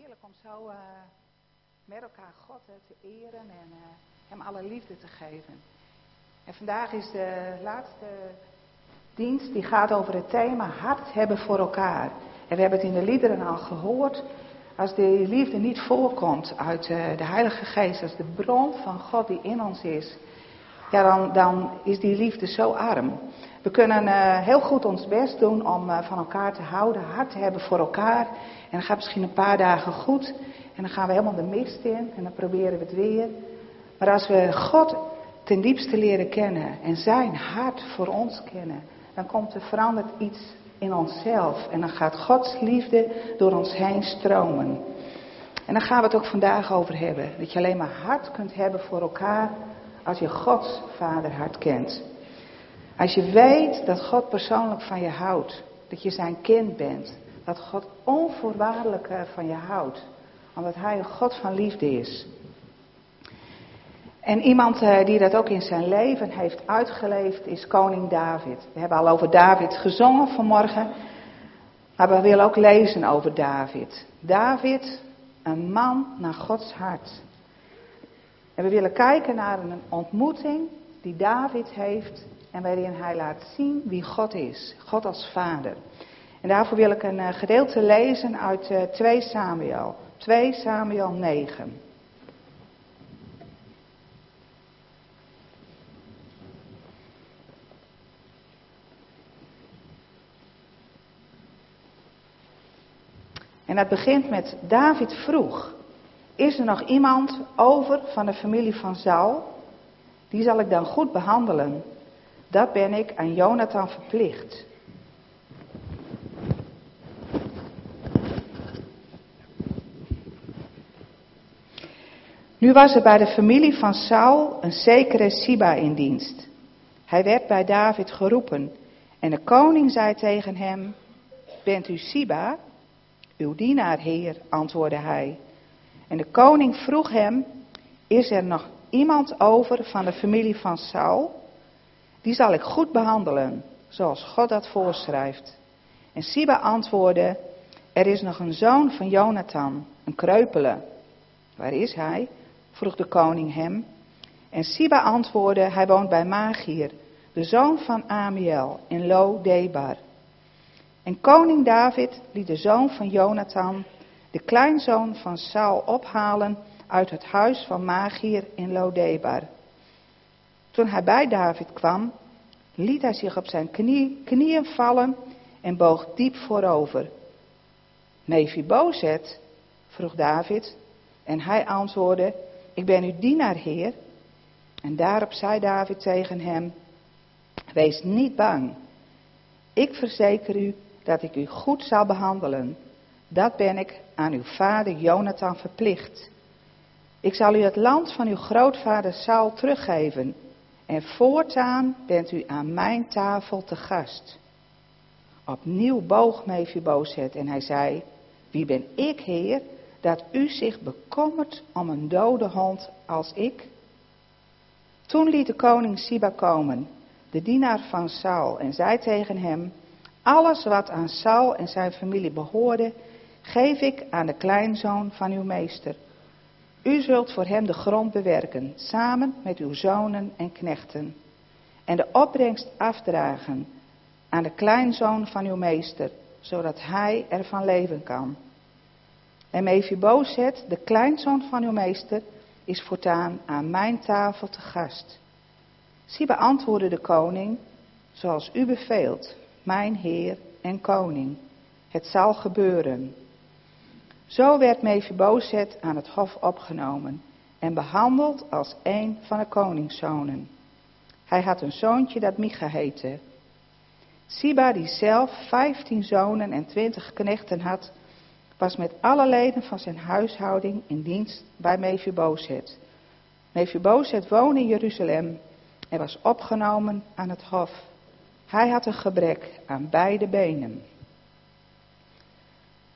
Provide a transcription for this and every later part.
Heerlijk om zo uh, met elkaar God te eren en uh, Hem alle liefde te geven. En vandaag is de laatste dienst die gaat over het thema hart hebben voor elkaar. En we hebben het in de liederen al gehoord. Als die liefde niet voorkomt uit de Heilige Geest, als de bron van God die in ons is, ja, dan, dan is die liefde zo arm. We kunnen uh, heel goed ons best doen om uh, van elkaar te houden, hart te hebben voor elkaar. En dan gaat misschien een paar dagen goed. En dan gaan we helemaal de mist in en dan proberen we het weer. Maar als we God ten diepste leren kennen en zijn hart voor ons kennen, dan komt er veranderd iets in onszelf. En dan gaat Gods liefde door ons heen stromen. En daar gaan we het ook vandaag over hebben. Dat je alleen maar hart kunt hebben voor elkaar als je Gods vaderhart kent. Als je weet dat God persoonlijk van je houdt, dat je zijn kind bent, dat God onvoorwaardelijk van je houdt, omdat Hij een God van liefde is. En iemand die dat ook in zijn leven heeft uitgeleefd is koning David. We hebben al over David gezongen vanmorgen, maar we willen ook lezen over David. David, een man naar Gods hart. En we willen kijken naar een ontmoeting die David heeft en waarin hij laat zien wie God is. God als vader. En daarvoor wil ik een gedeelte lezen uit 2 Samuel. 2 Samuel 9. En dat begint met David vroeg. Is er nog iemand over van de familie van Saul? Die zal ik dan goed behandelen. Dat ben ik aan Jonathan verplicht. Nu was er bij de familie van Saul een zekere Siba in dienst. Hij werd bij David geroepen en de koning zei tegen hem: Bent u Siba? Uw dienaar, heer, antwoordde hij. En de koning vroeg hem: Is er nog iemand over van de familie van Saul? Die zal ik goed behandelen, zoals God dat voorschrijft. En Siba antwoordde: Er is nog een zoon van Jonathan, een kreupele. Waar is hij? vroeg de koning hem. En Siba antwoordde: Hij woont bij Magier, de zoon van Amiel, in Lo-Debar. En koning David liet de zoon van Jonathan, de kleinzoon van Saul, ophalen uit het huis van Magier in Lo-Debar. Toen hij bij David kwam, liet hij zich op zijn knie, knieën vallen en boog diep voorover. Mephibozet, vroeg David, en hij antwoordde, ik ben uw dienaar, heer. En daarop zei David tegen hem, wees niet bang. Ik verzeker u dat ik u goed zal behandelen. Dat ben ik aan uw vader Jonathan verplicht. Ik zal u het land van uw grootvader Saul teruggeven. En voortaan bent u aan mijn tafel te gast. Opnieuw boog Mephibozet en hij zei, wie ben ik, heer, dat u zich bekommert om een dode hond als ik? Toen liet de koning Siba komen, de dienaar van Saul, en zei tegen hem, alles wat aan Saul en zijn familie behoorde, geef ik aan de kleinzoon van uw meester. U zult voor hem de grond bewerken, samen met uw zonen en knechten. En de opbrengst afdragen aan de kleinzoon van uw meester, zodat hij ervan leven kan. En Mephibozet, de kleinzoon van uw meester, is voortaan aan mijn tafel te gast. Zie beantwoordde de koning, zoals u beveelt, mijn heer en koning. Het zal gebeuren. Zo werd Mephibozet aan het hof opgenomen en behandeld als een van de koningszonen. Hij had een zoontje dat Micha heette. Siba, die zelf vijftien zonen en twintig knechten had, was met alle leden van zijn huishouding in dienst bij Mephibozet. Mephibozet woonde in Jeruzalem en was opgenomen aan het hof. Hij had een gebrek aan beide benen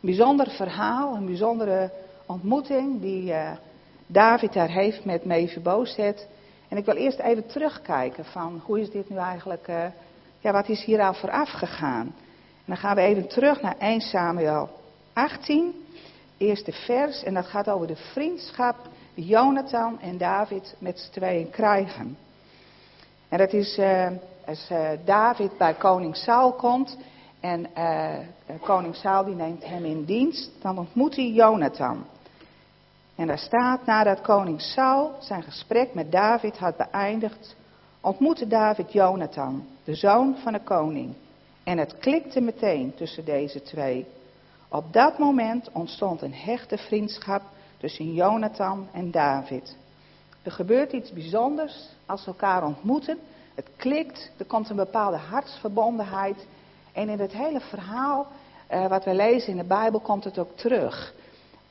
bijzonder verhaal, een bijzondere ontmoeting die uh, David daar heeft met Mephibozet. En ik wil eerst even terugkijken van hoe is dit nu eigenlijk, uh, ja wat is hier al vooraf gegaan. Dan gaan we even terug naar 1 Samuel 18. eerste vers. En dat gaat over de vriendschap die Jonathan en David met z'n tweeën krijgen. En dat is uh, als David bij koning Saul komt. En uh, koning Saul die neemt hem in dienst. Dan ontmoet hij Jonathan. En daar staat, nadat koning Saul zijn gesprek met David had beëindigd, ontmoette David Jonathan, de zoon van de koning. En het klikte meteen tussen deze twee. Op dat moment ontstond een hechte vriendschap tussen Jonathan en David. Er gebeurt iets bijzonders als ze elkaar ontmoeten. Het klikt, er komt een bepaalde hartsverbondenheid. En in het hele verhaal uh, wat we lezen in de Bijbel komt het ook terug.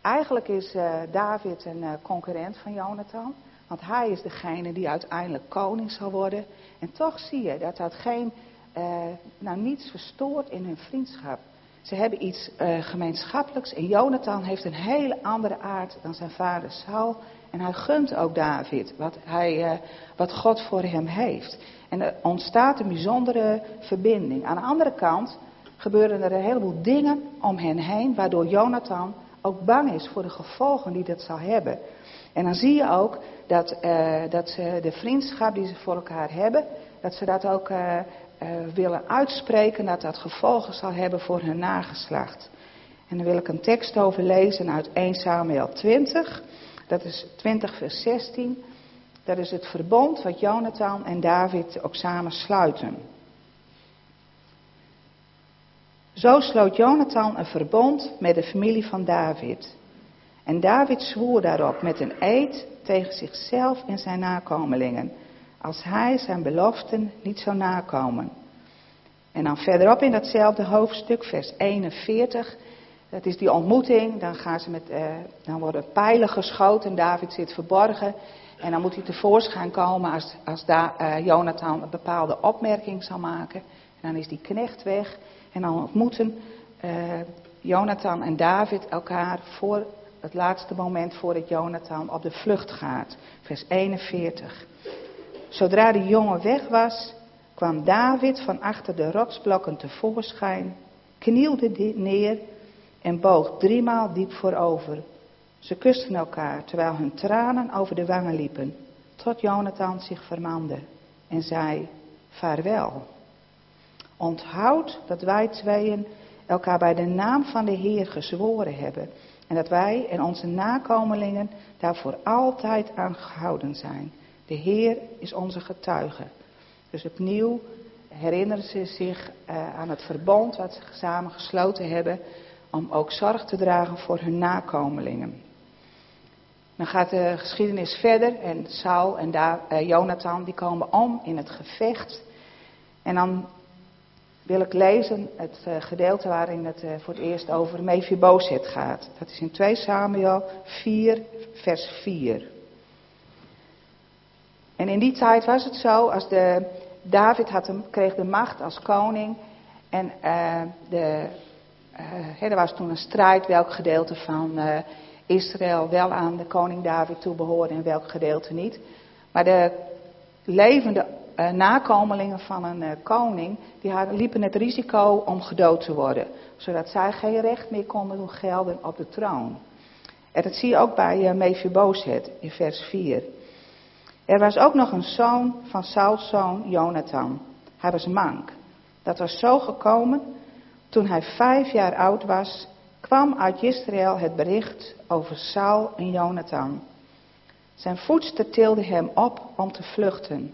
Eigenlijk is uh, David een uh, concurrent van Jonathan. Want hij is degene die uiteindelijk koning zal worden. En toch zie je dat dat geen, nou, niets verstoort in hun vriendschap. Ze hebben iets gemeenschappelijks. En Jonathan heeft een hele andere aard dan zijn vader Saul. En hij gunt ook David wat, hij, uh, wat God voor hem heeft. En er ontstaat een bijzondere verbinding. Aan de andere kant gebeuren er een heleboel dingen om hen heen, waardoor Jonathan ook bang is voor de gevolgen die dat zal hebben. En dan zie je ook dat, uh, dat ze de vriendschap die ze voor elkaar hebben, dat ze dat ook uh, willen uitspreken, dat dat gevolgen zal hebben voor hun nageslacht. En dan wil ik een tekst over lezen uit 1 Samuel 20. Dat is 20 vers 16. Dat is het verbond wat Jonathan en David ook samen sluiten. Zo sloot Jonathan een verbond met de familie van David. En David zwoer daarop met een eed tegen zichzelf en zijn nakomelingen, als hij zijn beloften niet zou nakomen. En dan verderop in datzelfde hoofdstuk, vers 41, dat is die ontmoeting, dan, gaan ze met, uh, dan worden pijlen geschoten, David zit verborgen. En dan moet hij tevoorschijn komen als, als uh, Jonathan een bepaalde opmerking zal maken. En dan is die knecht weg. En dan ontmoeten uh, Jonathan en David elkaar voor het laatste moment voordat Jonathan op de vlucht gaat. Vers 41. Zodra de jongen weg was, kwam David van achter de rotsblokken tevoorschijn, knielde neer en boog driemaal diep voorover. Ze kusten elkaar terwijl hun tranen over de wangen liepen, tot Jonathan zich vermande en zei: Vaarwel. Onthoud dat wij tweeën elkaar bij de naam van de Heer gezworen hebben en dat wij en onze nakomelingen daarvoor altijd aan gehouden zijn. De Heer is onze getuige. Dus opnieuw herinneren ze zich uh, aan het verbond wat ze samen gesloten hebben om ook zorg te dragen voor hun nakomelingen. Dan gaat de geschiedenis verder en Saul en uh, Jonathan die komen om in het gevecht. En dan wil ik lezen het uh, gedeelte waarin het uh, voor het eerst over Mephibosheth gaat. Dat is in 2 Samuel 4, vers 4. En in die tijd was het zo, als de, David had hem, kreeg de macht als koning. En de, uh, er was toen een strijd welk gedeelte van uh, Israël wel aan de koning David toebehoorde en welk gedeelte niet. Maar de levende nakomelingen van een koning, die liepen het risico om gedood te worden. Zodat zij geen recht meer konden doen gelden op de troon. En dat zie je ook bij uh, Mephibosheth in vers 4. Er was ook nog een zoon van Sauls zoon Jonathan. Hij was mank. Dat was zo gekomen, toen hij vijf jaar oud was, kwam uit Israël het bericht over Saul en Jonathan. Zijn voedster tilde hem op om te vluchten,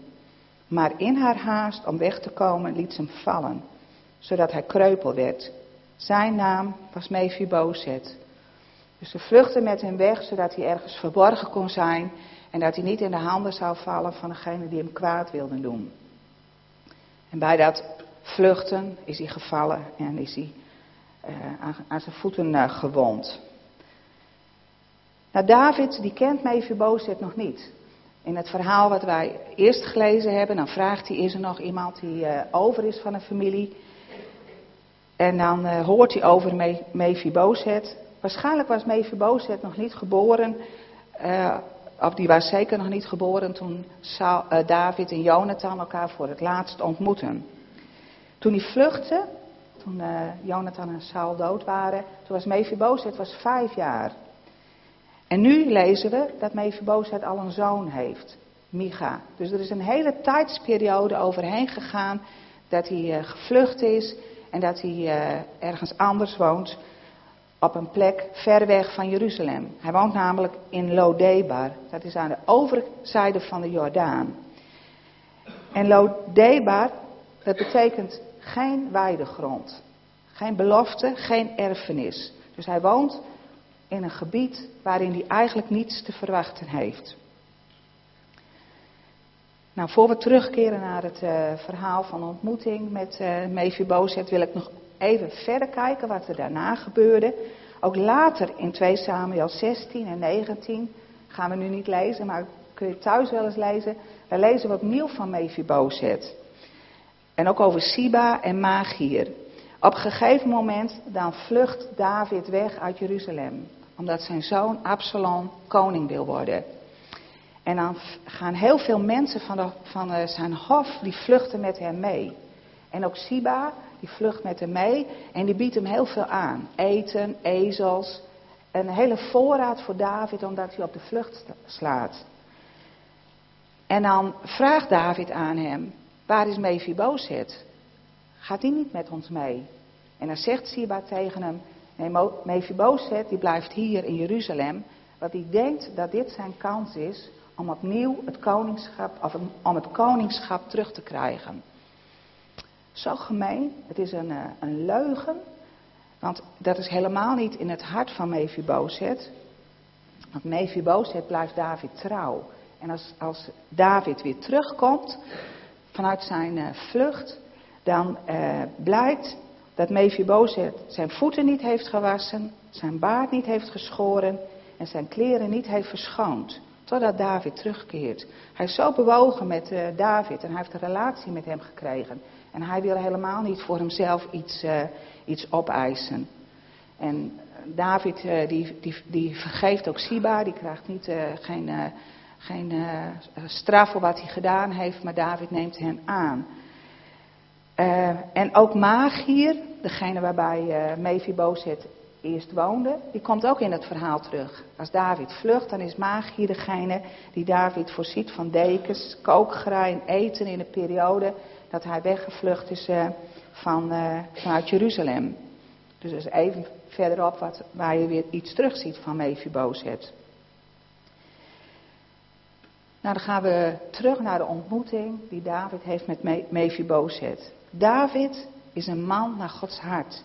maar in haar haast om weg te komen liet ze hem vallen, zodat hij kreupel werd. Zijn naam was Mephibosheth. Dus ze vluchtten met hem weg, zodat hij ergens verborgen kon zijn en dat hij niet in de handen zou vallen van degene die hem kwaad wilde doen. En bij dat vluchten is hij gevallen en is hij uh, aan, aan, zijn voeten uh, gewond. Nou, David, die kent Mephibosheth nog niet. In het verhaal wat wij eerst gelezen hebben, dan vraagt hij, is er nog iemand die uh, over is van een familie? En dan hoort hij over Me Mephibosheth. Waarschijnlijk was Mephibosheth nog niet geboren of die was zeker nog niet geboren toen Saul, David en Jonathan elkaar voor het laatst ontmoetten. Toen hij vluchtte, toen uh, Jonathan en Saul dood waren. Toen was Mephibozet was vijf jaar. En nu lezen we dat Mephibozet al een zoon heeft, Micha. Dus er is een hele tijdsperiode overheen gegaan dat hij uh, gevlucht is en dat hij uh, ergens anders woont op een plek ver weg van Jeruzalem. Hij woont namelijk in Lodebar. Dat is aan de overzijde van de Jordaan. En Lodebar, dat betekent geen weidegrond. Geen belofte, geen erfenis. Dus hij woont in een gebied waarin hij eigenlijk niets te verwachten heeft. Nou, voor we terugkeren naar het uh, verhaal van ontmoeting met uh, Mephibozet, wil ik nog even verder kijken wat er daarna gebeurde. Ook later in 2 Samuel 16 en 19 gaan we nu niet lezen, maar kun je thuis wel eens lezen. Daar lezen we opnieuw van Mephibozet. En ook over Siba en Magier. Op een gegeven moment dan vlucht David weg uit Jeruzalem. Omdat zijn zoon Absalom koning wil worden. En dan gaan heel veel mensen van, de, van eh, zijn hof, die vluchten met hem mee. En ook Siba, die vlucht met hem mee en die biedt hem heel veel aan. Eten, ezels, een hele voorraad voor David omdat hij op de vlucht slaat. En dan vraagt David aan hem, waar is Mephibozet? Gaat hij niet met ons mee? En dan zegt Siba tegen hem, nee, Mephibozet die blijft hier in Jeruzalem, want hij denkt dat dit zijn kans is om opnieuw het koningschap, of om het koningschap terug te krijgen. Zo gemeen, het is een, eh, een leugen, want dat is helemaal niet in het hart van Mephibozet. Want Mephibozet blijft David trouw. En als, als David weer terugkomt vanuit zijn uh, vlucht, dan uh, blijkt dat Mephibozet zijn voeten niet heeft gewassen, zijn baard niet heeft geschoren en zijn kleren niet heeft verschoond. Totdat David terugkeert. Hij is zo bewogen met uh, David en hij heeft een relatie met hem gekregen. En hij wil helemaal niet voor hemzelf iets, iets opeisen. En David die, die, die vergeeft ook Siba, die krijgt niet, geen, geen straf voor wat hij gedaan heeft, maar David neemt hem aan. en ook Magier, degene waarbij uh, Mephibozet eerst woonde, die komt ook in het verhaal terug. Als David vlucht, dan is Magier degene die David voorziet van dekens, kookgraai en eten in de periode dat hij weggevlucht is van, vanuit Jeruzalem. Dus dat is even verderop wat, waar je weer iets terugziet van Mephibozet. Nou, dan gaan we terug naar de ontmoeting die David heeft met Mephibozet. David is een man naar Gods hart.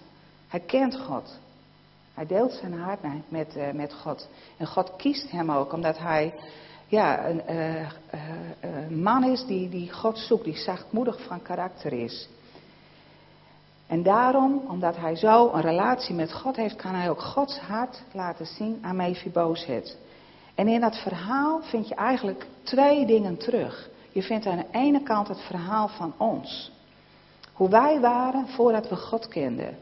Hij kent God. Hij deelt zijn hart met, uh, met God. En God kiest hem ook omdat hij ja, een uh, uh, man is die, die God zoekt, die zachtmoedig van karakter is. En daarom, omdat hij zo een relatie met God heeft, kan hij ook Gods hart laten zien aan Mephibozet. En in dat verhaal vind je eigenlijk twee dingen terug. Je vindt aan de ene kant het verhaal van ons. Hoe wij waren voordat we God kenden.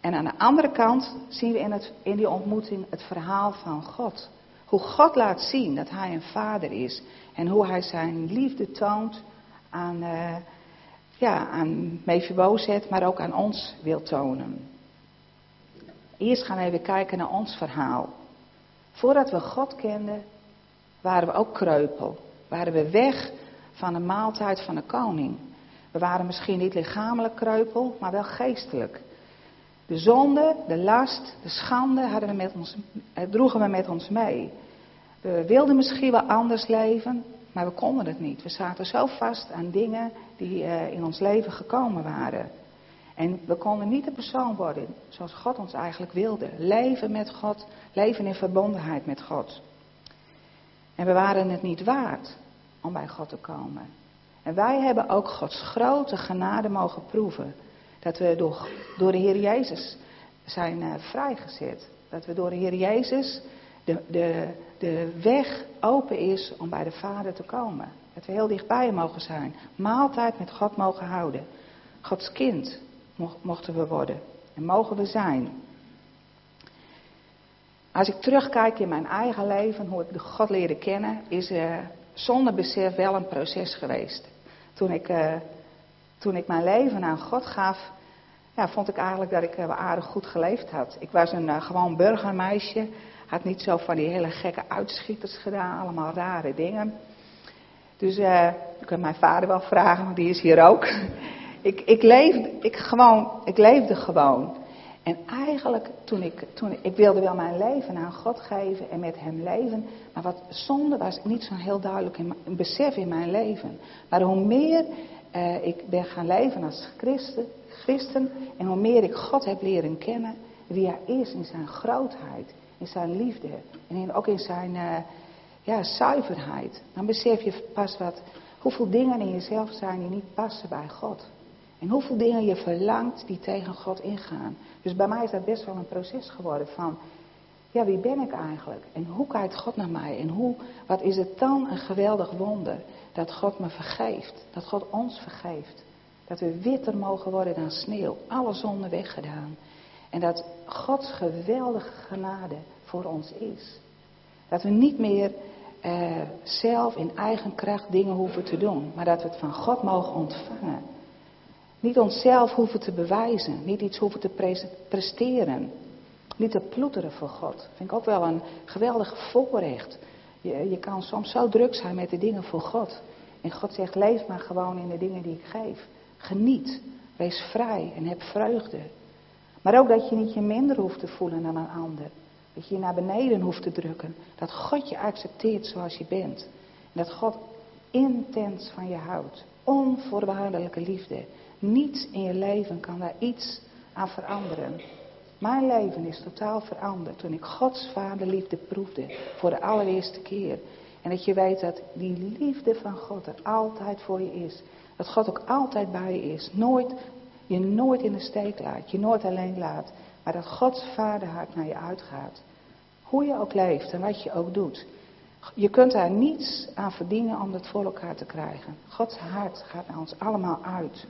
En aan de andere kant zien we in, het, in die ontmoeting het verhaal van God. Hoe God laat zien dat Hij een vader is. En hoe Hij zijn liefde toont aan, uh, ja, aan maar ook aan ons wil tonen. Eerst gaan we even kijken naar ons verhaal. Voordat we God kenden, waren we ook kreupel. Waren we weg van de maaltijd van de koning. We waren misschien niet lichamelijk kreupel, maar wel geestelijk. De zonde, de last, de schande hadden we met ons, eh, droegen we met ons mee. We wilden misschien wel anders leven, maar we konden het niet. We zaten zo vast aan dingen die uh, in ons leven gekomen waren. En we konden niet de persoon worden zoals God ons eigenlijk wilde. Leven met God, leven in verbondenheid met God. En we waren het niet waard om bij God te komen. En wij hebben ook Gods grote genade mogen proeven. Dat we door, door de Heer Jezus zijn uh, vrijgezet. Dat we door de Heer Jezus de, de, de weg open is om bij de Vader te komen. Dat we heel dichtbij mogen zijn. Maaltijd met God mogen houden. Gods kind mochten we worden. En mogen we zijn. Als ik terugkijk in mijn eigen leven, hoe ik de God leerde kennen, is uh, zonder besef wel een proces geweest. Toen ik, uh, toen ik mijn leven aan God gaf, ja, vond ik eigenlijk dat ik wel aardig goed geleefd had. Ik was een gewoon burgermeisje. Had niet zo van die hele gekke uitschieters gedaan. Allemaal rare dingen. Dus uh, ik mijn vader wel vragen, want die is hier ook. Ik, ik, leefde, ik, gewoon, ik leefde gewoon. En eigenlijk, toen ik, toen ik wilde wel mijn leven aan God geven en met Hem leven. Maar wat zonde was niet zo heel duidelijk in, een besef in mijn leven. Maar hoe meer uh, ik ben gaan leven als christen, christen en hoe meer ik God heb leren kennen, wie Hij is in Zijn grootheid, in Zijn liefde en ook in Zijn uh, ja, zuiverheid, dan besef je pas wat, hoeveel dingen in jezelf zijn die niet passen bij God. En hoeveel dingen je verlangt die tegen God ingaan. Dus bij mij is dat best wel een proces geworden van, ja, wie ben ik eigenlijk? En hoe kijkt God naar mij? En hoe, wat is het dan een geweldig wonder dat God me vergeeft, dat God ons vergeeft. Dat we witter mogen worden dan sneeuw, alle zonde weggedaan. En dat Gods geweldige genade voor ons is. Dat we niet meer eh, zelf in eigen kracht dingen hoeven te doen, maar dat we het van God mogen ontvangen. Niet onszelf hoeven te bewijzen, niet iets hoeven te presteren. Niet te ploeteren voor God. Vind ik ook wel een geweldig voorrecht. Je, je kan soms zo druk zijn met de dingen voor God. En God zegt, leef maar gewoon in de dingen die ik geef. Geniet, wees vrij en heb vreugde. Maar ook dat je niet je minder hoeft te voelen dan een ander. Dat je je naar beneden hoeft te drukken. Dat God je accepteert zoals je bent. En dat God intens van je houdt. Onvoorwaardelijke liefde. Niets in je leven kan daar iets aan veranderen. Mijn leven is totaal veranderd toen ik Gods vaderliefde proefde voor de allereerste keer. En dat je weet dat die liefde van God er altijd voor je is. Dat God ook altijd bij je is. Nooit, je nooit in de steek laat. Je nooit alleen laat. Maar dat Gods vaderhart naar je uitgaat. Hoe je ook leeft en wat je ook doet. Je kunt daar niets aan verdienen om het voor elkaar te krijgen. Gods hart gaat naar ons allemaal uit.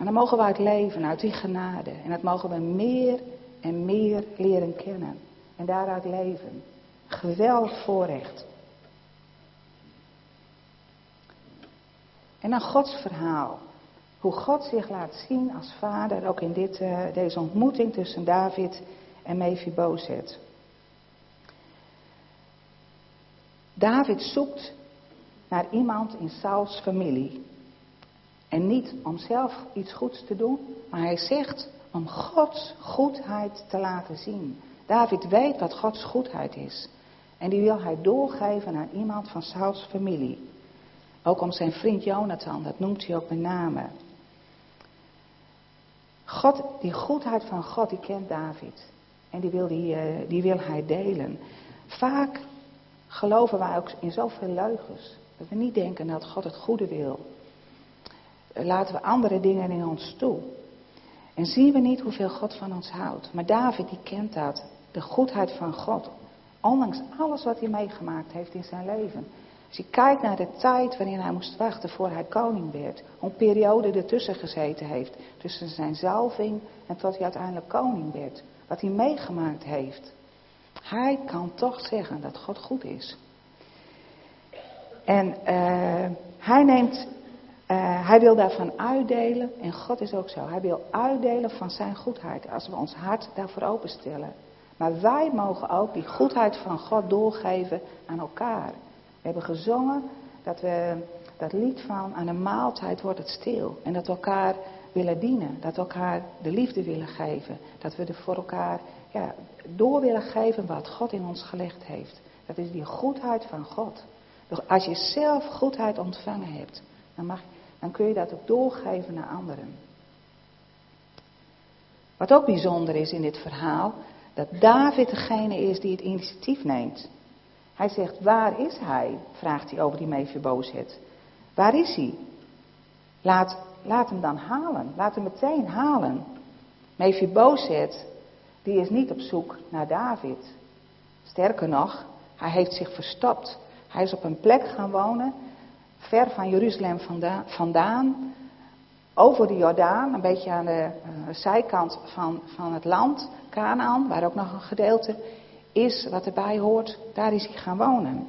En dan mogen we uit leven, uit die genade. En dat mogen we meer en meer leren kennen. En daaruit leven. Geweldig voorrecht. En dan Gods verhaal. Hoe God zich laat zien als vader, ook in dit, uh, deze ontmoeting tussen David en Mephibozet. David zoekt naar iemand in Sauls familie. En niet om zelf iets goeds te doen, maar hij zegt om Gods goedheid te laten zien. David weet wat Gods goedheid is. En die wil hij doorgeven aan iemand van Sauls familie. Ook om zijn vriend Jonathan, dat noemt hij ook met name. God, die goedheid van God, die kent David. En die wil, die, eh, die wil hij delen. Vaak geloven wij ook in zoveel leugens. Dat we niet denken dat God het goede wil. Laten we andere dingen in ons toe. En zien we niet hoeveel God van ons houdt. Maar David die kent dat. De goedheid van God. Ondanks alles wat hij meegemaakt heeft in zijn leven. Als je kijkt naar de tijd waarin hij moest wachten voor hij koning werd. Een periode ertussen gezeten heeft. Tussen zijn zalving en tot hij uiteindelijk koning werd. Wat hij meegemaakt heeft. Hij kan toch zeggen dat God goed is. En uh, hij neemt, uh, hij wil daarvan uitdelen. En God is ook zo. Hij wil uitdelen van zijn goedheid. Als we ons hart daarvoor openstellen. Maar wij mogen ook die goedheid van God doorgeven aan elkaar. We hebben gezongen dat we dat lied van aan een maaltijd wordt het stil. En dat we elkaar willen dienen. Dat we elkaar de liefde willen geven. Dat we er voor elkaar ja, door willen geven wat God in ons gelegd heeft. Dat is die goedheid van God. Dus als je zelf goedheid ontvangen hebt, dan, mag, dan kun je dat ook doorgeven naar anderen. Wat ook bijzonder is in dit verhaal, dat David degene is die het initiatief neemt. Hij zegt, waar is hij? vraagt hij over die Mephibozet. Waar is hij? Laat, laat hem dan halen. Laat hem meteen halen. Mephibozet, die is niet op zoek naar David. Sterker nog, hij heeft zich verstopt. Hij is op een plek gaan wonen, ver van Jeruzalem vandaan, over de Jordaan, een beetje aan de uh, zijkant van, van het land, Canaan, waar ook nog een gedeelte is wat erbij hoort, daar is hij gaan wonen.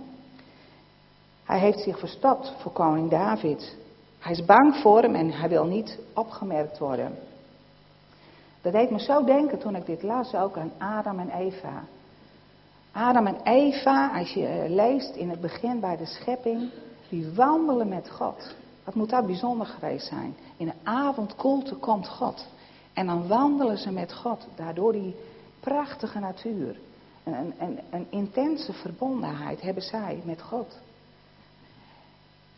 Hij heeft zich verstopt voor koning David. Hij is bang voor hem en hij wil niet opgemerkt worden. Dat deed me zo denken toen ik dit las ook aan Adam en Eva. Adam en Eva, als je eh, leest in het begin bij de schepping, die wandelen met God. Wat moet dat bijzonder geweest zijn? In de avondkoelte komt God. En dan wandelen ze met God, daardoor die prachtige natuur. Een, een, een intense verbondenheid hebben zij met God.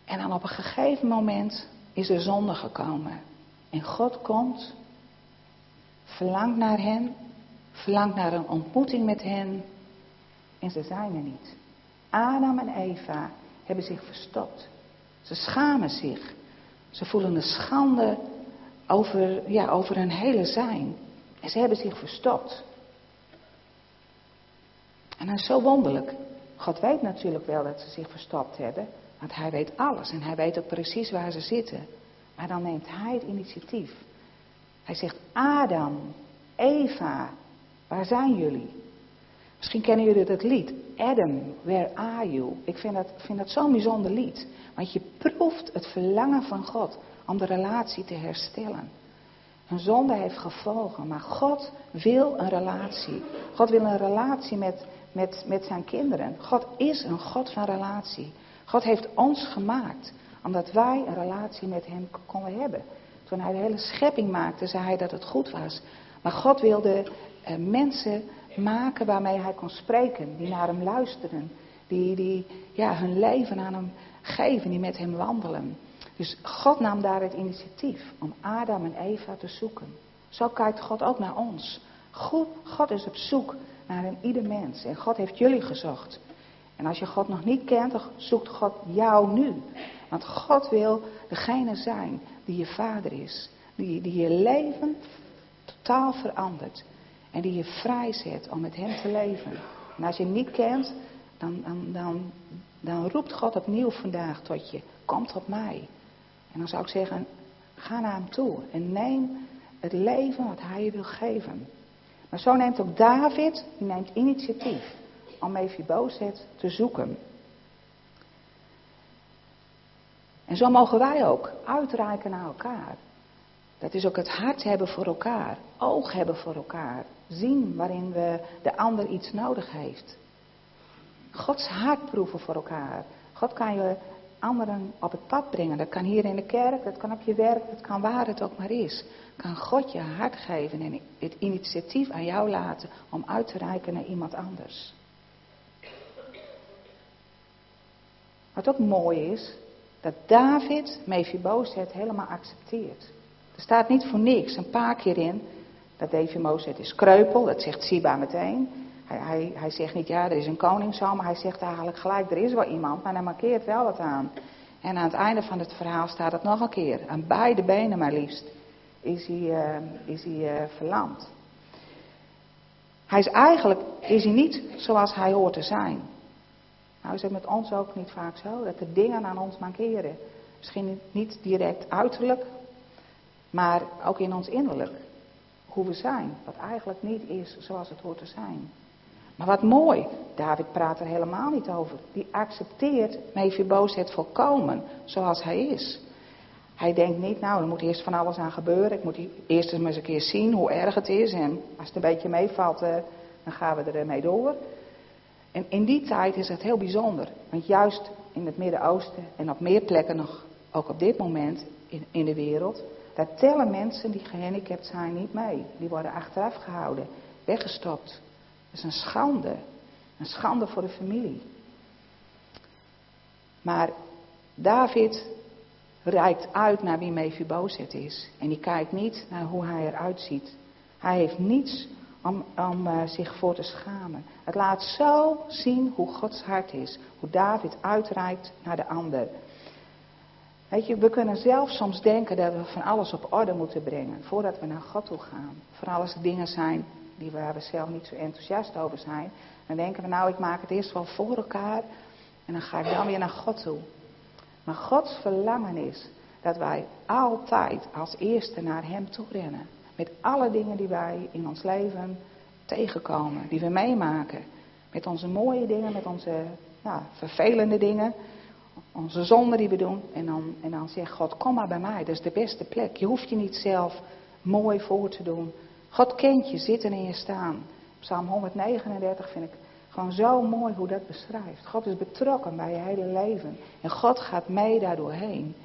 En dan op een gegeven moment is er zonde gekomen. En God komt, verlangt naar hen, verlangt naar een ontmoeting met hen. En ze zijn er niet. Adam en Eva hebben zich verstopt. Ze schamen zich. Ze voelen de schande over, ja, over hun hele zijn. En ze hebben zich verstopt. En dat is zo wonderlijk. God weet natuurlijk wel dat ze zich verstopt hebben. Want hij weet alles en hij weet ook precies waar ze zitten. Maar dan neemt hij het initiatief. Hij zegt, Adam, Eva, waar zijn jullie? Misschien kennen jullie dat lied. Adam, where are you? Ik vind dat, vind dat zo'n bijzonder lied. Want je proeft het verlangen van God om de relatie te herstellen. Een zonde heeft gevolgen, maar God wil een relatie. God wil een relatie met, met, met zijn kinderen. God is een God van relatie. God heeft ons gemaakt omdat wij een relatie met Hem konden hebben. Toen Hij de hele schepping maakte, zei Hij dat het goed was. Maar God wilde uh, mensen maken waarmee Hij kon spreken, die naar Hem luisteren, die, die ja, hun leven aan Hem geven, die met Hem wandelen. Dus God nam daar het initiatief om Adam en Eva te zoeken. Zo kijkt God ook naar ons. God, God is op zoek naar een ieder mens. En God heeft jullie gezocht. En als je God nog niet kent, dan zoekt God jou nu. Want God wil degene zijn die je vader is. Die, die je leven totaal verandert. En die je vrijzet om met hem te leven. En als je hem niet kent, dan, dan, dan, roept God opnieuw vandaag tot je. Kom tot mij. En dan zou ik zeggen, ga naar hem toe. En neem het leven wat hij je wil geven. Maar zo neemt ook David, die neemt initiatief om Mephibozet te zoeken. En zo mogen wij ook uitreiken naar elkaar. Dat is ook het hart hebben voor elkaar, oog hebben voor elkaar, zien waarin we de ander iets nodig heeft. Gods hart proeven voor elkaar. God kan je anderen op het pad brengen. Dat kan hier in de kerk, dat kan op je werk, dat kan waar het ook maar is. Kan God je hart geven en het initiatief aan jou laten om uit te reiken naar iemand anders. Wat ook mooi is, dat David Mephibozet helemaal accepteert. Er staat niet voor niks een paar keer in dat Mephibozet is kreupel, dat zegt Siba meteen. Hij, hij, hij zegt niet, ja, er is een koning zo, maar hij zegt eigenlijk gelijk, er is wel iemand, maar hij markeert wel wat aan. En aan het einde van het verhaal staat het nog een keer, aan beide benen maar liefst, is hij, uh, is hij uh, verlamd. Hij is eigenlijk, is hij niet zoals hij hoort te zijn. Nou is het met ons ook niet vaak zo, dat er dingen aan ons mankeren. Misschien niet direct uiterlijk, maar ook in ons innerlijk. Hoe we zijn, wat eigenlijk niet is zoals het hoort te zijn. Maar wat mooi, David praat er helemaal niet over. Die accepteert het volkomen zoals hij is. Hij denkt niet, nou, er moet eerst van alles aan gebeuren. Ik moet eerst eens een keer zien hoe erg het is. En als het een beetje meevalt, eh, dan gaan we ermee door. En in die tijd is het heel bijzonder. Want juist in het Midden-Oosten en op meer plekken nog, ook op dit moment in, in de wereld, daar tellen mensen die gehandicapt zijn niet mee. Die worden achteraf gehouden, weggestopt. Dat is een schande. Een schande voor de familie. Maar David reikt uit naar wie Mephibozet is. En die kijkt niet naar hoe hij eruit ziet. Hij heeft niets om, om uh, zich voor te schamen. Het laat zo zien hoe Gods hart is. Hoe David uitreikt naar de ander. Weet je, we kunnen zelf soms denken dat we van alles op orde moeten brengen voordat we naar God toe gaan. Vooral als er dingen zijn die waar we zelf niet zo enthousiast over zijn. Dan denken we nou, ik maak het eerst wel voor elkaar en dan ga ik dan weer naar God toe. Maar Gods verlangen is dat wij altijd als eerste naar Hem toe rennen. Met alle dingen die wij in ons leven tegenkomen, die we meemaken. Met onze mooie dingen, met onze ja, vervelende dingen, onze zonden die we doen. En dan, en dan zegt God, kom maar bij mij, dat is de beste plek. Je hoeft je niet zelf mooi voor te doen. God kent je zitten en je staan. Psalm 139 vind ik gewoon zo mooi hoe dat beschrijft. God is betrokken bij je hele leven. En God gaat mee daardoor heen.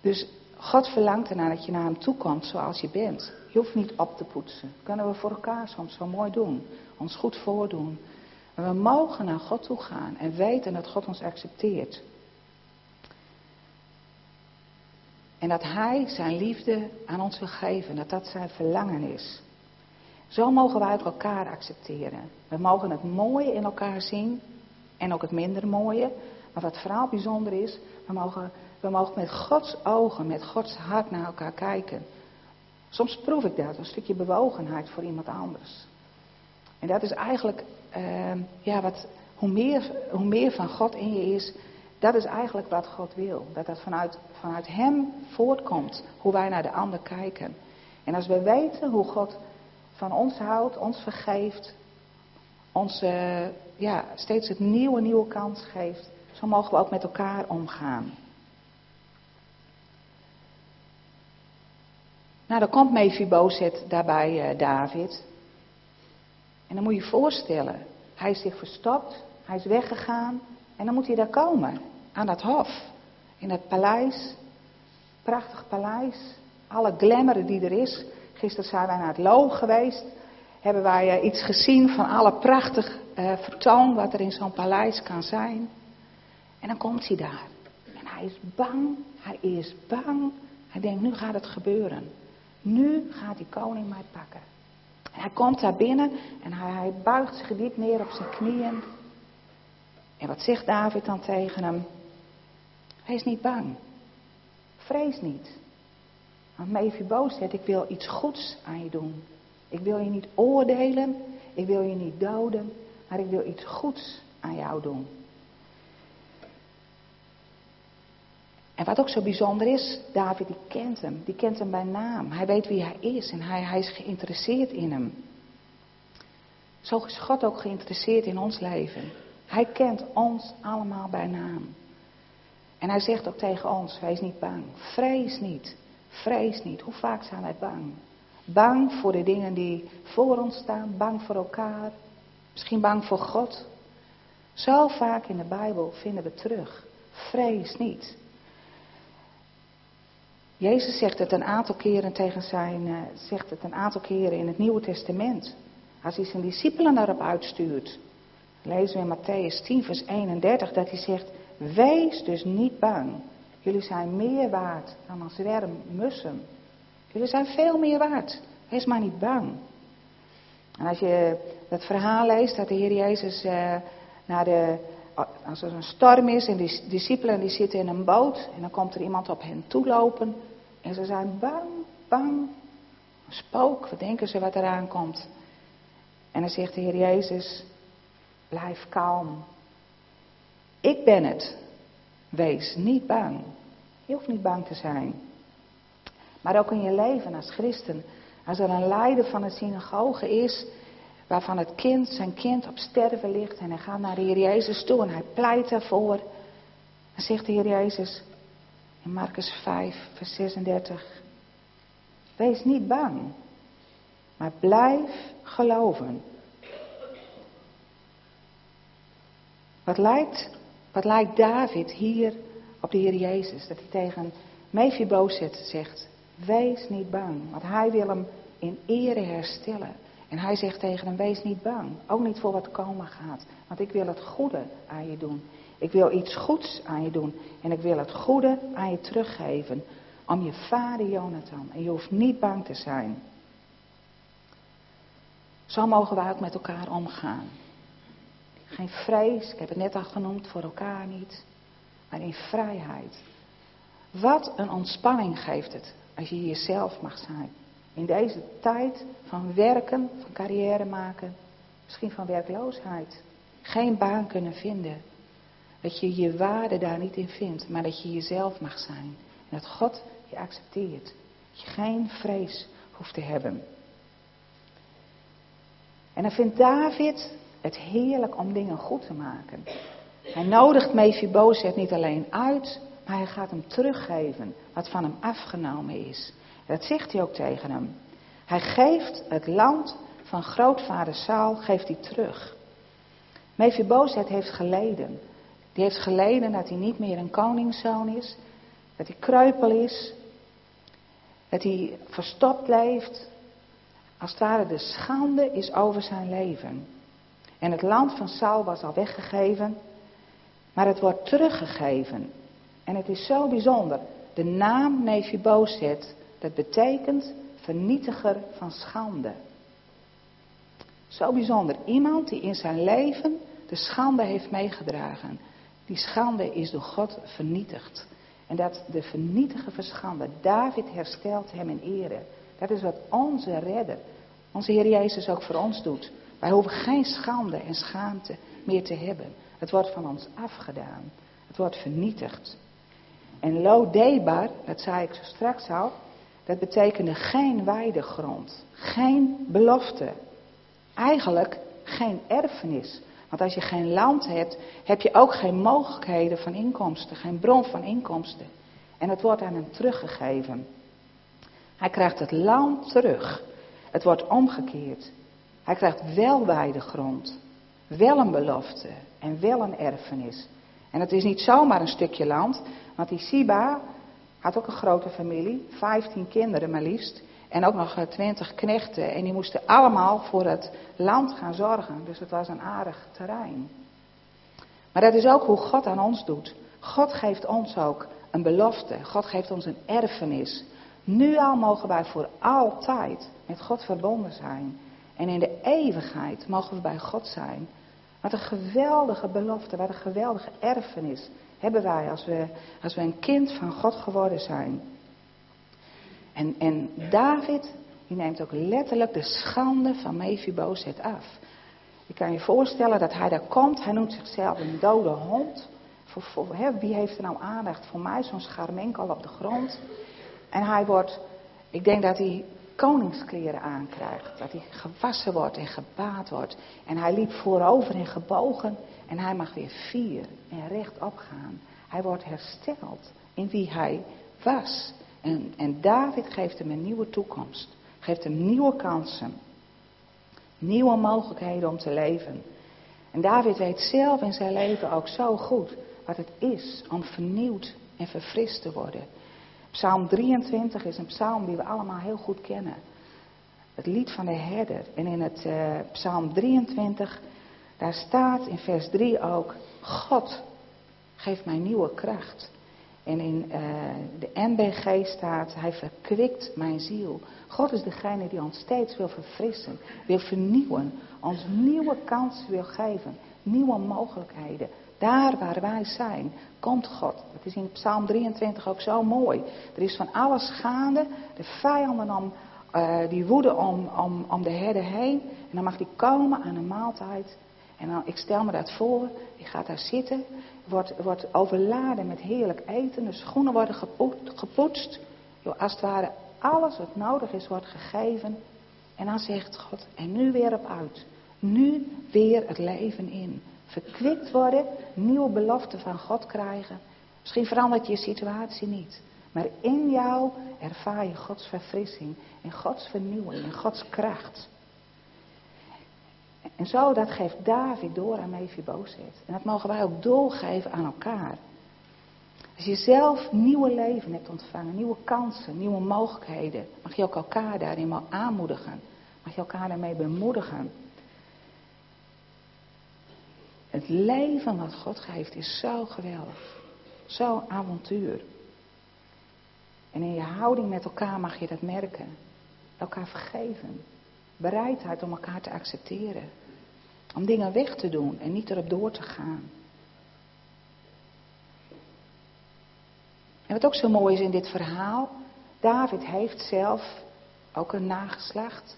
Dus God verlangt ernaar dat je naar hem toe komt zoals je bent. Je hoeft niet op te poetsen. Dat kunnen we voor elkaar soms zo mooi doen. Ons goed voordoen. Maar we mogen naar God toe gaan en weten dat God ons accepteert. En dat Hij zijn liefde aan ons wil geven, dat dat zijn verlangen is. Zo mogen wij ook elkaar accepteren. We mogen het mooie in elkaar zien en ook het minder mooie. Maar wat vooral bijzonder is, we mogen, we mogen met Gods ogen, met Gods hart naar elkaar kijken. Soms proef ik dat, een stukje bewogenheid voor iemand anders. En dat is eigenlijk, uh, ja, wat, hoe, meer, hoe meer van God in je is, dat is eigenlijk wat God wil. Dat dat vanuit, vanuit Hem voortkomt, hoe wij naar de ander kijken. En als we weten hoe God van ons houdt, ons vergeeft, ons uh, ja, steeds het nieuwe, nieuwe kans geeft, zo mogen we ook met elkaar omgaan. Nou, dan komt Mephibozet daarbij uh, David. En dan moet je je voorstellen, hij is zich verstopt, hij is weggegaan en dan moet hij daar komen, aan dat hof, in dat paleis, prachtig paleis, alle glamour die er is. Gisteren zijn wij naar het Loog geweest, hebben wij uh, iets gezien van alle prachtig uh, vertoon wat er in zo'n paleis kan zijn. En dan komt hij daar. En hij is bang, hij is bang. Hij denkt, nu gaat het gebeuren. Nu gaat die koning mij pakken. En hij komt daar binnen en hij buigt zich diep neer op zijn knieën. En wat zegt David dan tegen hem? Is niet bang. Vrees niet. Want Mephibozet, ik wil iets goeds aan je doen. Ik wil je niet oordelen, ik wil je niet doden, maar ik wil iets goeds aan jou doen. En wat ook zo bijzonder is, David die kent hem, die kent hem bij naam. Hij weet wie hij is en hij, hij is geïnteresseerd in hem. Zo is God ook geïnteresseerd in ons leven. Hij kent ons allemaal bij naam. En hij zegt ook tegen ons, wees niet bang, vrees niet, vrees niet. Hoe vaak zijn wij bang? Bang voor de dingen die voor ons staan, bang voor elkaar, misschien bang voor God. Zo vaak in de Bijbel vinden we terug, vrees niet. Jezus zegt het een aantal keren tegen zijn, uh, zegt het een aantal keren in het Nieuwe Testament. Als hij zijn discipelen daarop uitstuurt. Lezen we in Matthäus 10, vers 31, dat hij zegt, wees dus niet bang. Jullie zijn meer waard dan een zwerm mussen. Jullie zijn veel meer waard. Wees maar niet bang. En als je dat verhaal leest, dat de Heer Jezus uh, naar de, als er een storm is en die discipelen die zitten in een boot en dan komt er iemand op hen toelopen en ze zijn bang, bang. Een spook, wat denken ze wat eraan komt? En dan zegt de Heer Jezus, blijf kalm. Ik ben het. Wees niet bang. Je hoeft niet bang te zijn. Maar ook in je leven als christen, als er een leider van een synagoge is, waarvan het kind, zijn kind op sterven ligt en hij gaat naar de Heer Jezus toe en hij pleit daarvoor. Dan zegt de Heer Jezus, in Marcus 5, vers 36. Wees niet bang, maar blijf geloven. Wat lijkt, wat lijkt David hier op de Heer Jezus? Dat hij tegen Mephibozet zegt, wees niet bang, want hij wil hem in ere herstellen. En hij zegt tegen hem, wees niet bang, ook niet voor wat komen gaat, want ik wil het goede aan je doen. Ik wil iets goeds aan je doen. En ik wil het goede aan je teruggeven. Om je vader Jonathan. En je hoeft niet bang te zijn. Zo mogen wij ook met elkaar omgaan. Geen vrees, ik heb het net al genoemd, voor elkaar niet. Maar in vrijheid. Wat een ontspanning geeft het als je jezelf mag zijn. In deze tijd van werken, van carrière maken, misschien van werkloosheid. Geen baan kunnen vinden. Dat je je waarde daar niet in vindt, maar dat je jezelf mag zijn. En dat God je accepteert. Dat je geen vrees hoeft te hebben. En dan vindt David het heerlijk om dingen goed te maken. Hij nodigt Mephibozet niet alleen uit, maar hij gaat hem teruggeven wat van hem afgenomen is. Dat zegt hij ook tegen hem. Hij geeft het land van grootvader Saul geeft hij terug. Mephibozet heeft geleden. Die heeft geleden dat hij niet meer een koningszoon is. Dat hij kreupel is. Dat hij verstopt leeft. Als het ware de schande is over zijn leven. En het land van Saul was al weggegeven. Maar het wordt teruggegeven. En het is zo bijzonder. De naam Mephibozet, dat betekent vernietiger van schande. Zo bijzonder. Iemand die in zijn leven de schande heeft meegedragen. Die schande is door God vernietigd. En dat de vernietige verschande, David herstelt hem in ere. Dat is wat onze redder, onze Heer Jezus ook voor ons doet. Wij hoeven geen schande en schaamte meer te hebben. Het wordt van ons afgedaan. Het wordt vernietigd. En lo debar, dat zei ik zo straks al, dat betekende geen weidegrond, geen belofte. Eigenlijk geen erfenis. Want als je geen land hebt, heb je ook geen mogelijkheden van inkomsten, geen bron van inkomsten. En het wordt aan hem teruggegeven. Hij krijgt het land terug. Het wordt omgekeerd. Hij krijgt wel weidegrond, wel een belofte en wel een erfenis. En het is niet zomaar een stukje land, want die Siba had ook een grote familie, 15 kinderen maar liefst. En ook nog 20 knechten. En die moesten allemaal voor het land gaan zorgen. Dus het was een aardig terrein. Maar dat is ook hoe God aan ons doet. God geeft ons ook een belofte. God geeft ons een erfenis. Nu al mogen wij voor altijd met God verbonden zijn. En in de eeuwigheid mogen we bij God zijn. Wat een geweldige belofte, wat een geweldige erfenis hebben wij als we, als we een kind van God geworden zijn. En, en David, die neemt ook letterlijk de schande van Mephibozet af. Je kan je voorstellen dat hij daar komt, hij noemt zichzelf een dode hond. Voor, hè, wie heeft er nou aandacht voor mij, zo'n scharmenkel op de grond. En hij wordt, ik denk dat hij koningskleren aankrijgt. Dat hij gewassen wordt en gebaat wordt. En hij liep voorover en gebogen. En hij mag weer vier en rechtop gaan. Hij wordt hersteld in wie hij was. En, en David geeft hem een nieuwe toekomst. Geeft hem nieuwe kansen. Nieuwe mogelijkheden om te leven. En David weet zelf in zijn leven ook zo goed wat het is om vernieuwd en verfrist te worden. Psalm 23 is een psalm die we allemaal heel goed kennen. Het lied van de herder. En in het uh, psalm 23, daar staat in vers 3 ook, God geeft mij nieuwe kracht. En in uh, de NBG staat, hij verkwikt mijn ziel. God is degene die ons steeds wil verfrissen, wil vernieuwen, ons nieuwe kansen wil geven, nieuwe mogelijkheden. Daar waar wij zijn, komt God. Het is in Psalm 23 ook zo mooi. Er is van alles gaande. De vijanden om, uh, die woeden om, om, om de herder heen. En dan mag die komen aan een maaltijd. En dan, ik stel me dat voor. Die gaat daar zitten. Wordt, wordt overladen met heerlijk eten. De schoenen worden gepoetst. als het ware alles wat nodig is wordt gegeven. En dan zegt God, en nu weer op uit. Nu weer het leven in verkwikt worden, nieuwe beloften van God krijgen. Misschien verandert je situatie niet. Maar in jou ervaar je Gods verfrissing en Gods vernieuwing en Gods kracht. En zo, dat geeft David door aan Mephibozet. En dat mogen wij ook doorgeven aan elkaar. Als je zelf nieuwe leven hebt ontvangen, nieuwe kansen, nieuwe mogelijkheden, mag je ook elkaar daarin wel aanmoedigen. Mag je elkaar daarmee bemoedigen. Het leven wat God geeft is zo geweldig. Zo'n avontuur. En in je houding met elkaar mag je dat merken. Elkaar vergeven. Bereidheid om elkaar te accepteren. Om dingen weg te doen en niet erop door te gaan. En wat ook zo mooi is in dit verhaal. David heeft zelf ook een nageslacht.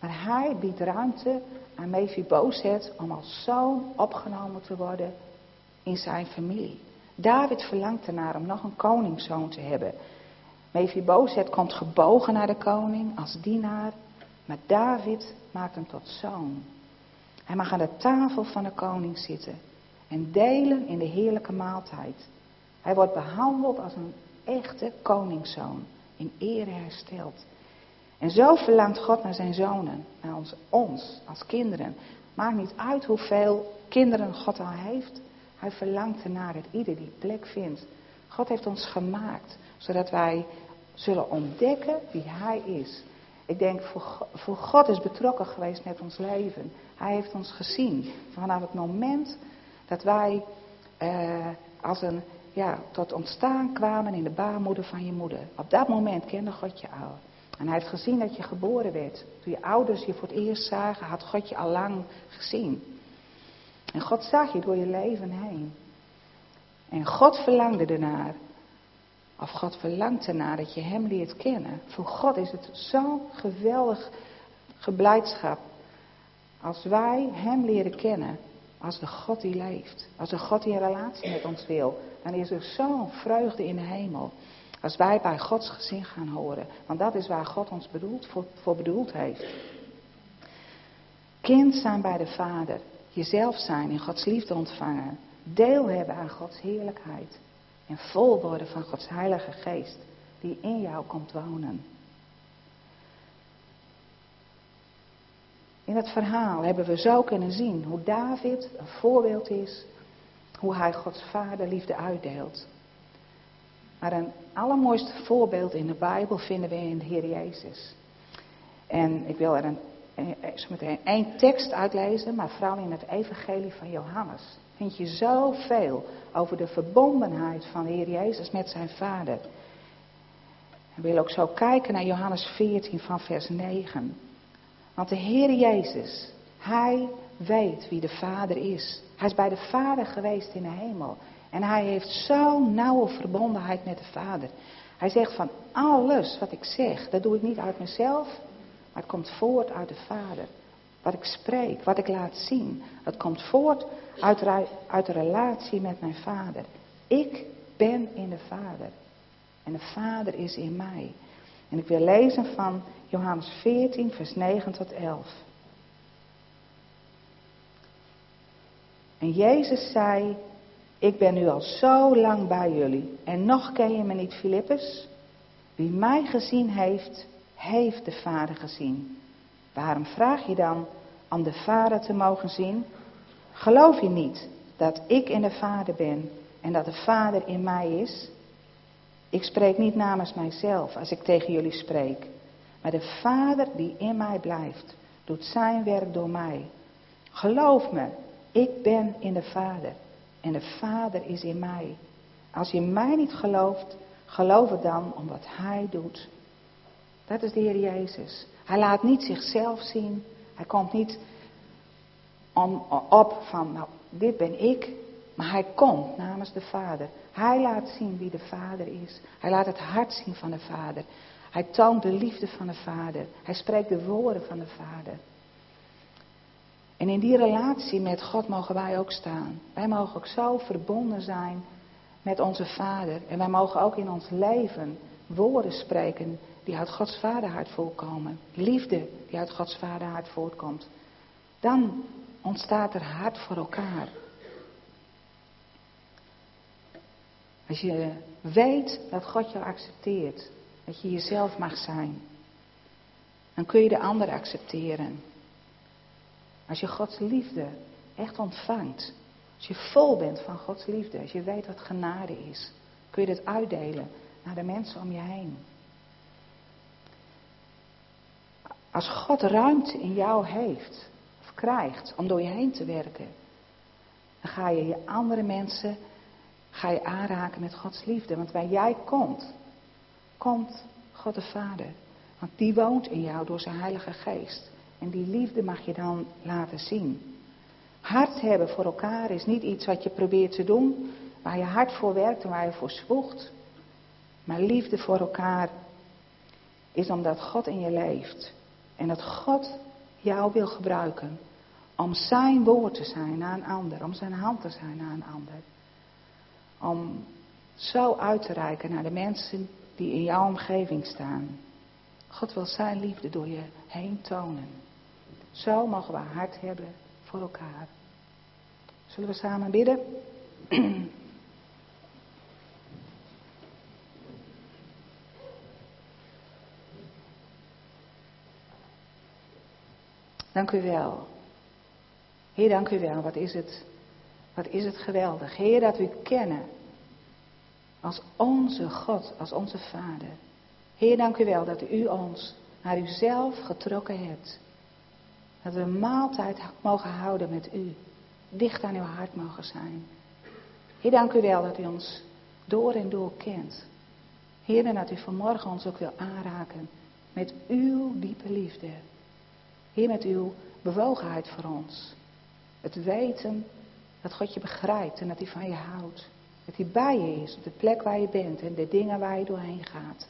Maar hij biedt ruimte aan Mephibozet om als zoon opgenomen te worden in zijn familie. David verlangt ernaar om nog een koningszoon te hebben. Mephibozet komt gebogen naar de koning als dienaar, maar David maakt hem tot zoon. Hij mag aan de tafel van de koning zitten en delen in de heerlijke maaltijd. Hij wordt behandeld als een echte koningszoon, in ere hersteld. En zo verlangt God naar zijn zonen, naar ons, als kinderen. Maakt niet uit hoeveel kinderen God al heeft. Hij verlangt ernaar dat ieder die plek vindt. God heeft ons gemaakt, zodat wij zullen ontdekken wie Hij is. Ik denk, voor God is betrokken geweest met ons leven. Hij heeft ons gezien. Vanaf het moment dat wij eh, als een, ja, tot ontstaan kwamen in de baarmoeder van je moeder. Op dat moment kende God je al. En hij heeft gezien dat je geboren werd. Toen je ouders je voor het eerst zagen, had God je al lang gezien. En God zag je door je leven heen. En God verlangde ernaar. Of God verlangt ernaar dat je Hem leert kennen. Voor God is het zo'n geweldig geblijdschap. Als wij Hem leren kennen. Als de God die leeft. Als de God die een relatie met ons wil. Dan is er zo'n vreugde in de hemel. Als wij bij Gods gezin gaan horen. Want dat is waar God ons bedoeld, voor, voor bedoeld heeft. Kind zijn bij de Vader. Jezelf zijn in Gods liefde ontvangen. Deel hebben aan Gods heerlijkheid. En vol worden van Gods Heilige Geest. Die in jou komt wonen. In het verhaal hebben we zo kunnen zien hoe David een voorbeeld is. Hoe hij Gods vaderliefde uitdeelt. Maar een allermooiste voorbeeld in de Bijbel vinden we in de Heer Jezus. En ik wil er een, zo meteen één tekst uitlezen, maar vooral in het Evangelie van Johannes. Vind je zoveel over de verbondenheid van de Heer Jezus met zijn Vader. We willen ook zo kijken naar Johannes 14 van vers 9. Want de Heer Jezus, Hij weet wie de Vader is. Hij is bij de Vader geweest in de hemel. En hij heeft zo'n nauwe verbondenheid met de Vader. Hij zegt van alles wat ik zeg, dat doe ik niet uit mezelf, maar het komt voort uit de Vader. Wat ik spreek, wat ik laat zien, dat komt voort uit, uit de relatie met mijn Vader. Ik ben in de Vader. En de Vader is in mij. En ik wil lezen van Johannes 14, vers 9 tot 11. En Jezus zei, ik ben nu al zo lang bij jullie en nog ken je me niet, Filippus? Wie mij gezien heeft, heeft de Vader gezien. Waarom vraag je dan om de Vader te mogen zien? Geloof je niet dat ik in de Vader ben en dat de Vader in mij is? Ik spreek niet namens mijzelf als ik tegen jullie spreek, maar de Vader die in mij blijft, doet zijn werk door mij. Geloof me, ik ben in de Vader en de Vader is in mij. Als je mij niet gelooft, geloof het dan om wat Hij doet. Dat is de Heer Jezus. Hij laat niet zichzelf zien. Hij komt niet op van, nou, dit ben ik. Maar hij komt namens de Vader. Hij laat zien wie de Vader is. Hij laat het hart zien van de Vader. Hij toont de liefde van de Vader. Hij spreekt de woorden van de Vader. En in die relatie met God mogen wij ook staan. Wij mogen ook zo verbonden zijn met onze Vader. En wij mogen ook in ons leven woorden spreken die uit Gods vaderhart voorkomen. Liefde die uit Gods vaderhart voortkomt. Dan ontstaat er hart voor elkaar. Als je weet dat God jou accepteert, dat je jezelf mag zijn, dan kun je de ander accepteren. Als je Gods liefde echt ontvangt. Als je vol bent van Gods liefde. Als je weet wat genade is. Kun je dat uitdelen naar de mensen om je heen. Als God ruimte in jou heeft. Of krijgt om door je heen te werken. Dan ga je je andere mensen ga je aanraken met Gods liefde. Want waar jij komt, komt God de Vader. Want die woont in jou door zijn Heilige Geest. En die liefde mag je dan laten zien. Hart hebben voor elkaar is niet iets wat je probeert te doen, waar je hard voor werkt en waar je voor zwoegt. Maar liefde voor elkaar is omdat God in je leeft. En dat God jou wil gebruiken om zijn woord te zijn naar een ander, om zijn hand te zijn naar een ander. Om zo uit te reiken naar de mensen die in jouw omgeving staan. God wil zijn liefde door je heen tonen. Zo mogen we hart hebben voor elkaar. Zullen we samen bidden? Dank u wel. Heer, dank u wel. Wat is het, wat is het geweldig. Heer, dat u kennen als onze God, als onze Vader. Heer, dank u wel dat u ons naar uzelf getrokken hebt. Dat we een maaltijd mogen houden met u. Dicht aan uw hart mogen zijn. Heer, dank u wel dat u ons door en door kent. Heer, en dat u vanmorgen ons ook wil aanraken met uw diepe liefde. Heer, met uw bewogenheid voor ons. Het weten dat God je begrijpt en dat hij van je houdt. Dat hij bij je is op de plek waar je bent en de dingen waar je doorheen gaat.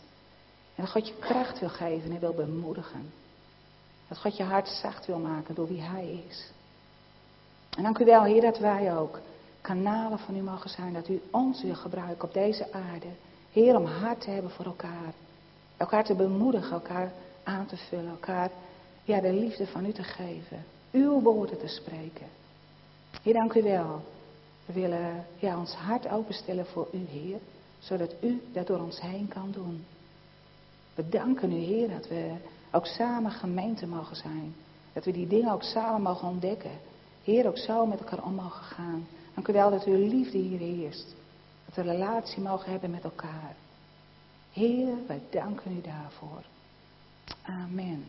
En dat God je kracht wil geven en wil bemoedigen. Dat God je hart zacht wil maken door wie Hij is. En dank u wel, Heer, dat wij ook kanalen van u mogen zijn. Dat u ons wil gebruiken op deze aarde. Heer, om hart te hebben voor elkaar. Elkaar te bemoedigen, elkaar aan te vullen. Elkaar ja, de liefde van u te geven. Uw woorden te spreken. Heer, dank u wel. We willen ja, ons hart openstellen voor u, Heer. Zodat u dat door ons heen kan doen. We danken u, Heer, dat we ook samen gemeente mogen zijn. Dat we die dingen ook samen mogen ontdekken. Heer, ook zo met elkaar om mogen gaan. Dank u wel dat uw liefde hier heerst. Dat we een relatie mogen hebben met elkaar. Heer, wij danken u daarvoor. Amen.